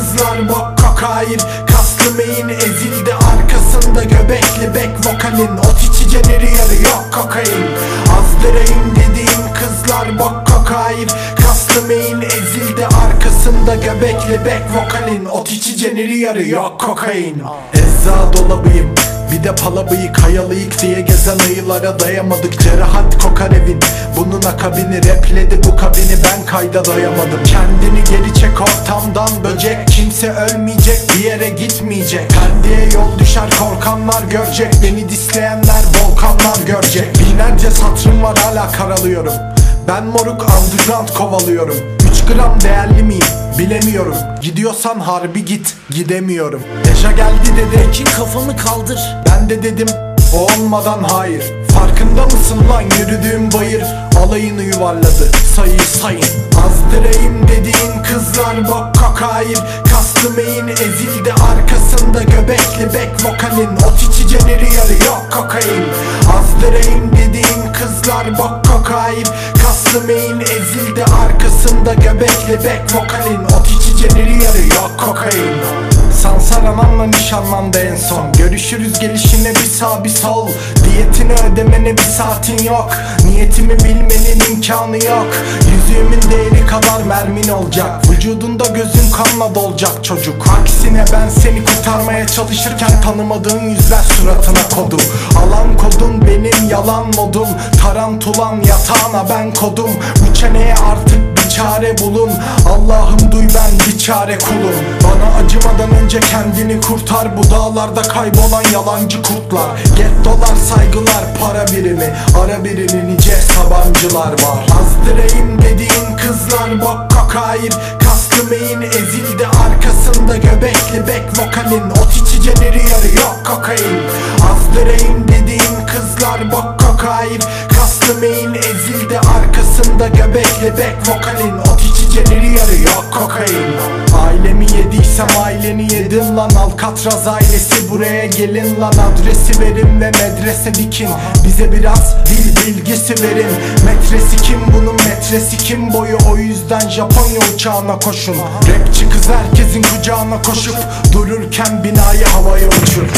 kızlar bok kokain Kaslı meyin ezildi arkasında göbekli bek vokalin. Ot içicenleri yarı yok kokain. Azdırayım dediğim kızlar bok kokain Kaslı meyin ezildi arkasında göbekli bek vokalin. Ot içicenleri yarı yok kokain. Ecza dolabıyım bir de pala bıyık hayalıyık diye gezen ayılara dayamadık. Cerahat kokar evin. Bunun akabini repledi. Bu kabini ben kayda doyamadım. Kendini geri çek ortamdan. Böcek Kimse ölmeyecek. Bir yere gitmeyecek. Pendiye yol düşer. Korkanlar görecek. Beni disleyenler volkanlar görecek. Binlerce satırım var hala karalıyorum. Ben moruk underground kovalıyorum. 3 gram değerli miyim? Bilemiyorum. Gidiyorsan harbi git. Gidemiyorum. Deja geldi dedi. Ekin kafanı kaldır. Ben de dedim o olmadan hayır. Farkında mısın lan? Yürüdüğüm bayır Alayını yuvarladı. Sayı sayın. Azdırayım dediğin kızlar bok kokain Kaslı meyin ezildi arkasında göbekli bek vokalin. Ot içicenleri yarı yok kokain. Azdırayım dediğin kızlar bok kokain Kaslı meyin ezildi arkasında göbekli bek vokalin. Ot içicenleri yarı yok kokain. Sansar anamla nişanlandı en son. Görüşürüz gelişine bir sağ bir sol. Diyetini ödemene bir saatin yok. Niyetimi bilmenin imkanı yok. Yüzüğümün değeri kadar mermin olacak. Vücudunda gözün kanla dolacak çocuk. Aksine ben seni kurtarmaya çalışırken Tanımadığın yüzler suratına kodum. Alan kodun benim yalan modum. Tarantulan yatağına ben kodum. Bu çeneye artık çare bulun. Allah'ım duy ben bir çare kulum. Bana acımadan önce kendini kurtar. Bu dağlarda kaybolan yalancı kurtlar. Get dolar saygılar para birimi. Ara birini nice sabancılar var. Azdırayım dediğin kızlar bok kokain Kaslı meyin ezildi arkasında göbekli bek vokalin. Ot içicenleri yarı yok arkasında göbekli bek vokalin. Ot içicenleri yarı yok kokain. Ailemi yediysem aileni yedim lan. Alcatraz ailesi buraya gelin lan. Adresi verin ve medrese dikin. Bize biraz dil bilgisi verin. Metresi kim bunun? Metresi kim boyu? O yüzden Japonya uçağına koşun. Rapçi kız herkesin kucağına koşup Dururken binayı havaya uçur.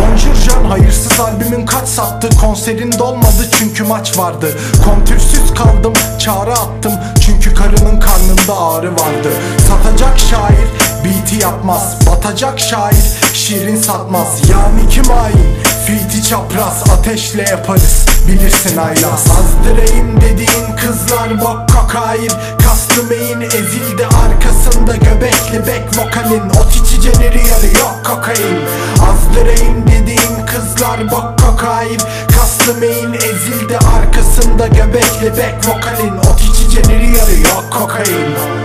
Bonjour Can hayırsız albümün kaç sattı? Konserin dolmadı çünkü maç vardı. Kontürsüz kaldım çağrı attım. Çünkü karının karnında ağrı vardı. Satacak şair beat'i yapmaz. Batacak şair şiirin satmaz. Yani kim hain? Fiti çapraz ateşle yaparız. Bilirsin Aylas Azdırayım dediğin kızlar bok kokain Kaslı meyin ezildi arkasında göbekli bek vokalin. Ot içicenleri yarı yok kokain. Azdırayım dediğin kızlar bok kokain Kaslı meyin ezildi arkasında göbekli bek vokalin Ot içicenleri yarı yok kokain